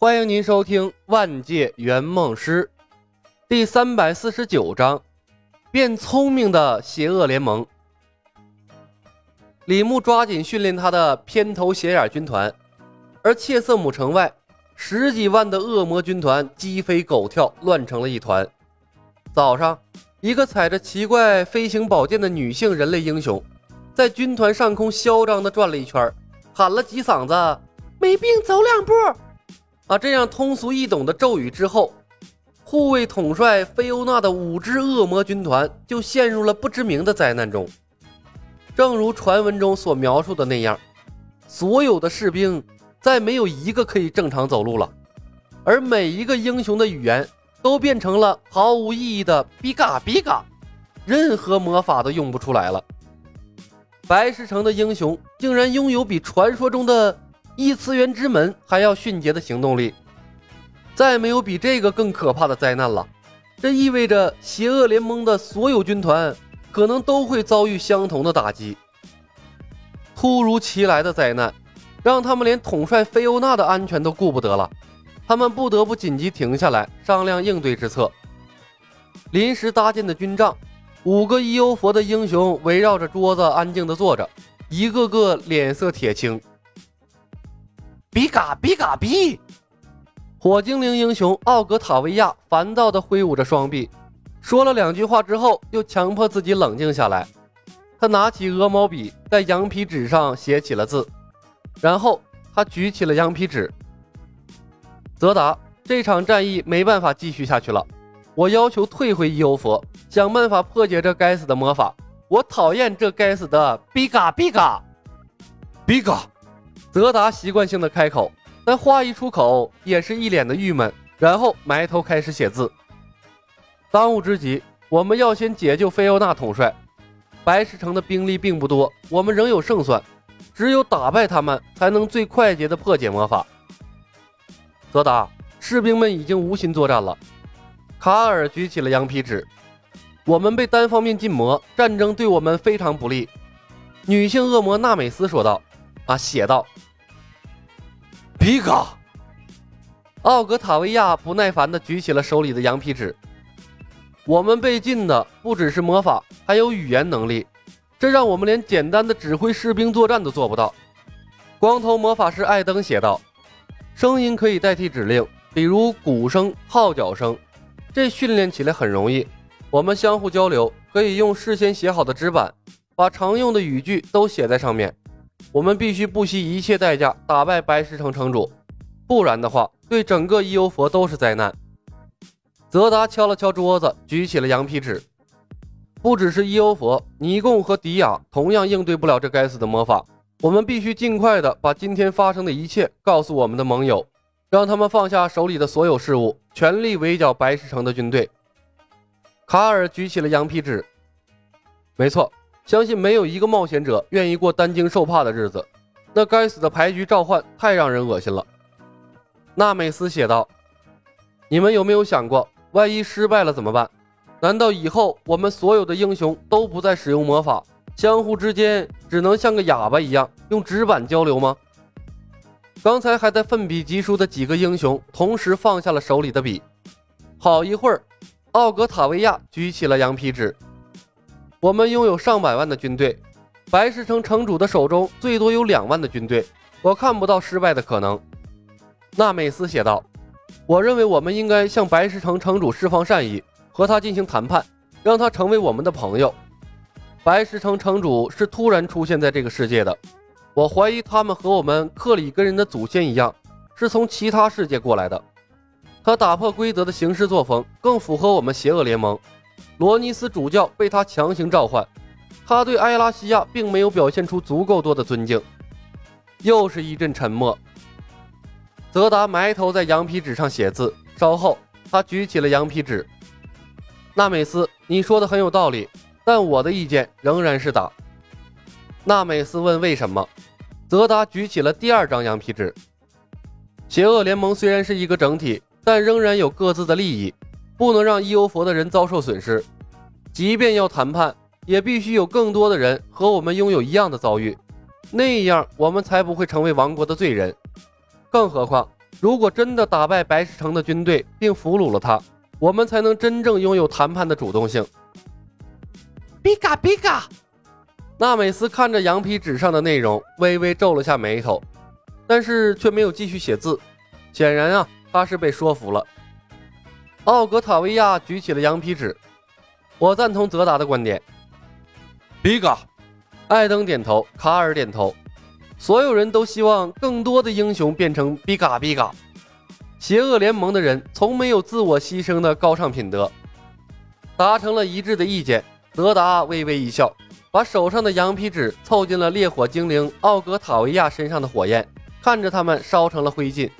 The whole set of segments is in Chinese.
欢迎您收听《万界圆梦师》第三百四十九章：变聪明的邪恶联盟。李牧抓紧训练他的偏头斜眼军团，而切瑟姆城外十几万的恶魔军团鸡飞狗跳，乱成了一团。早上，一个踩着奇怪飞行宝剑的女性人类英雄，在军团上空嚣张地转了一圈，喊了几嗓子“没病走两步”，啊，这样通俗易懂的咒语之后，护卫统帅菲欧娜的五支恶魔军团就陷入了不知名的灾难中。正如传闻中所描述的那样，所有的士兵再没有一个可以正常走路了，而每一个英雄的语言都变成了毫无意义的“比嘎比嘎”，任何魔法都用不出来了。白石城的英雄竟然拥有比传说中的异次元之门还要迅捷的行动力，再没有比这个更可怕的灾难了。这意味着邪恶联盟的所有军团。可能都会遭遇相同的打击。突如其来的灾难，让他们连统帅菲欧娜的安全都顾不得了。他们不得不紧急停下来商量应对之策。临时搭建的军帐，五个伊欧佛的英雄围绕着桌子安静地坐着，一个个脸色铁青。比嘎比嘎比！火精灵英雄奥格塔维亚烦躁地挥舞着双臂。说了两句话之后，又强迫自己冷静下来。他拿起鹅毛笔，在羊皮纸上写起了字，然后他举起了羊皮纸。泽达，这场战役没办法继续下去了，我要求退回伊欧佛，想办法破解这该死的魔法。我讨厌这该死的比嘎比嘎比嘎。泽达习惯性的开口，但话一出口，也是一脸的郁闷，然后埋头开始写字。当务之急，我们要先解救菲欧娜统帅。白石城的兵力并不多，我们仍有胜算。只有打败他们，才能最快捷的破解魔法。泽达，士兵们已经无心作战了。卡尔举起了羊皮纸。我们被单方面禁魔，战争对我们非常不利。女性恶魔娜美斯说道。啊，写道。皮卡。奥格塔维亚不耐烦地举起了手里的羊皮纸。我们被禁的不只是魔法，还有语言能力，这让我们连简单的指挥士兵作战都做不到。光头魔法师艾登写道：“声音可以代替指令，比如鼓声、号角声，这训练起来很容易。我们相互交流，可以用事先写好的纸板，把常用的语句都写在上面。我们必须不惜一切代价打败白石城城主，不然的话，对整个伊欧佛都是灾难。”泽达敲了敲桌子，举起了羊皮纸。不只是伊欧佛、尼贡和迪亚同样应对不了这该死的魔法。我们必须尽快的把今天发生的一切告诉我们的盟友，让他们放下手里的所有事物，全力围剿白石城的军队。卡尔举起了羊皮纸。没错，相信没有一个冒险者愿意过担惊受怕的日子。那该死的牌局召唤太让人恶心了。纳美斯写道：“你们有没有想过？”万一失败了怎么办？难道以后我们所有的英雄都不再使用魔法，相互之间只能像个哑巴一样用纸板交流吗？刚才还在奋笔疾书的几个英雄同时放下了手里的笔。好一会儿，奥格塔维亚举起了羊皮纸。我们拥有上百万的军队，白石城城主的手中最多有两万的军队，我看不到失败的可能。娜美斯写道。我认为我们应该向白石城城主释放善意，和他进行谈判，让他成为我们的朋友。白石城城主是突然出现在这个世界的，我怀疑他们和我们克里根人的祖先一样，是从其他世界过来的。他打破规则的行事作风更符合我们邪恶联盟。罗尼斯主教被他强行召唤，他对埃拉西亚并没有表现出足够多的尊敬。又是一阵沉默。泽达埋头在羊皮纸上写字，稍后他举起了羊皮纸。纳美斯，你说的很有道理，但我的意见仍然是打。纳美斯问为什么？泽达举起了第二张羊皮纸。邪恶联盟虽然是一个整体，但仍然有各自的利益，不能让伊欧佛的人遭受损失。即便要谈判，也必须有更多的人和我们拥有一样的遭遇，那样我们才不会成为王国的罪人。更何况，如果真的打败白石城的军队并俘虏了他，我们才能真正拥有谈判的主动性。比嘎比嘎，纳美斯看着羊皮纸上的内容，微微皱了下眉头，但是却没有继续写字。显然啊，他是被说服了。奥格塔维亚举起了羊皮纸，我赞同泽达的观点。比嘎，艾登点头，卡尔点头，所有人都希望更多的英雄变成比嘎比嘎。邪恶联盟的人从没有自我牺牲的高尚品德。达成了一致的意见，泽达微微一笑，把手上的羊皮纸凑近了烈火精灵奥格塔维亚身上的火焰，看着他们烧成了灰烬。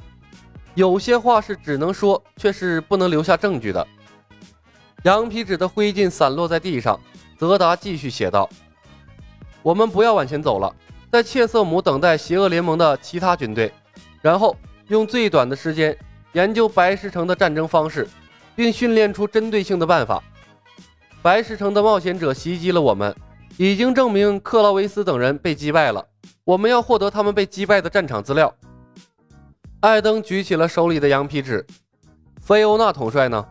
有些话是只能说，却是不能留下证据的。羊皮纸的灰烬散落在地上，泽达继续写道：“我们不要往前走了，在切瑟姆等待邪恶联盟的其他军队，然后用最短的时间。”研究白石城的战争方式，并训练出针对性的办法。白石城的冒险者袭击了我们，已经证明克劳维斯等人被击败了。我们要获得他们被击败的战场资料。艾登举起了手里的羊皮纸。菲欧娜统帅呢？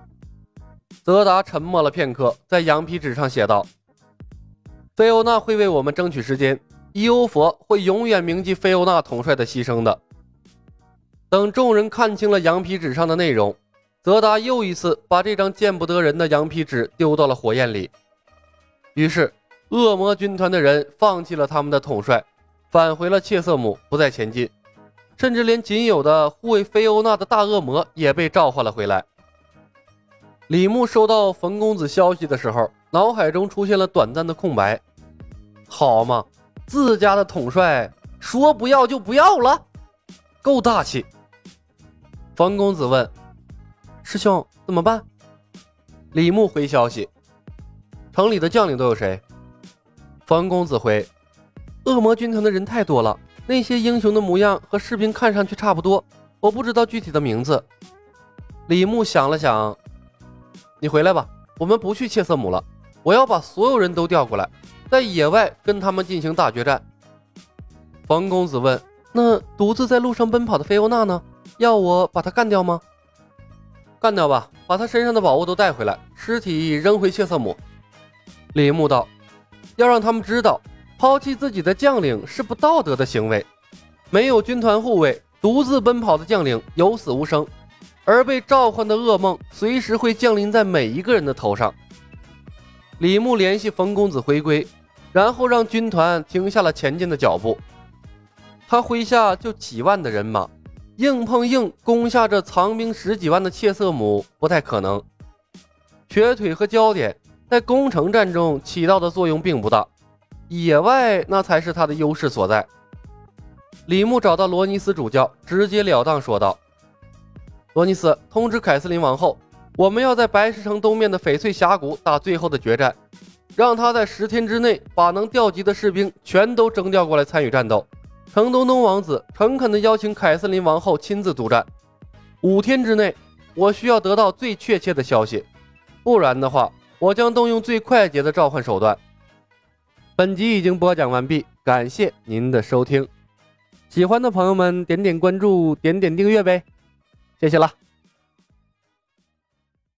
泽达沉默了片刻，在羊皮纸上写道：“菲欧娜会为我们争取时间，伊欧佛会永远铭记菲欧娜统帅的牺牲的。”等众人看清了羊皮纸上的内容，泽达又一次把这张见不得人的羊皮纸丢到了火焰里。于是，恶魔军团的人放弃了他们的统帅，返回了切瑟姆，不再前进。甚至连仅有的护卫菲欧娜的大恶魔也被召唤了回来。李牧收到冯公子消息的时候，脑海中出现了短暂的空白。好嘛，自家的统帅说不要就不要了，够大气。冯公子问：“师兄怎么办？”李牧回消息：“城里的将领都有谁？”冯公子回：“恶魔军团的人太多了，那些英雄的模样和士兵看上去差不多，我不知道具体的名字。”李牧想了想：“你回来吧，我们不去切瑟姆了。我要把所有人都调过来，在野外跟他们进行大决战。”冯公子问：“那独自在路上奔跑的菲欧娜呢？”要我把她干掉吗？干掉吧，把她身上的宝物都带回来，尸体扔回切瑟姆。李牧道：“要让他们知道，抛弃自己的将领是不道德的行为。没有军团护卫，独自奔跑的将领有死无生，而被召唤的噩梦随时会降临在每一个人的头上。”李牧联系冯公子回归，然后让军团停下了前进的脚步。他麾下就几万的人马。硬碰硬攻下这藏兵十几万的切瑟姆不太可能。瘸腿和焦点在攻城战中起到的作用并不大，野外那才是他的优势所在。李牧找到罗尼斯主教，直截了当说道：“罗尼斯，通知凯瑟琳王后，我们要在白石城东面的翡翠峡谷打最后的决战，让他在十天之内把能调集的士兵全都征调过来参与战斗。”程东东王子诚恳地邀请凯瑟琳王后亲自督战。五天之内，我需要得到最确切的消息，不然的话，我将动用最快捷的召唤手段。本集已经播讲完毕，感谢您的收听。喜欢的朋友们，点点关注，点点订阅呗，谢谢了。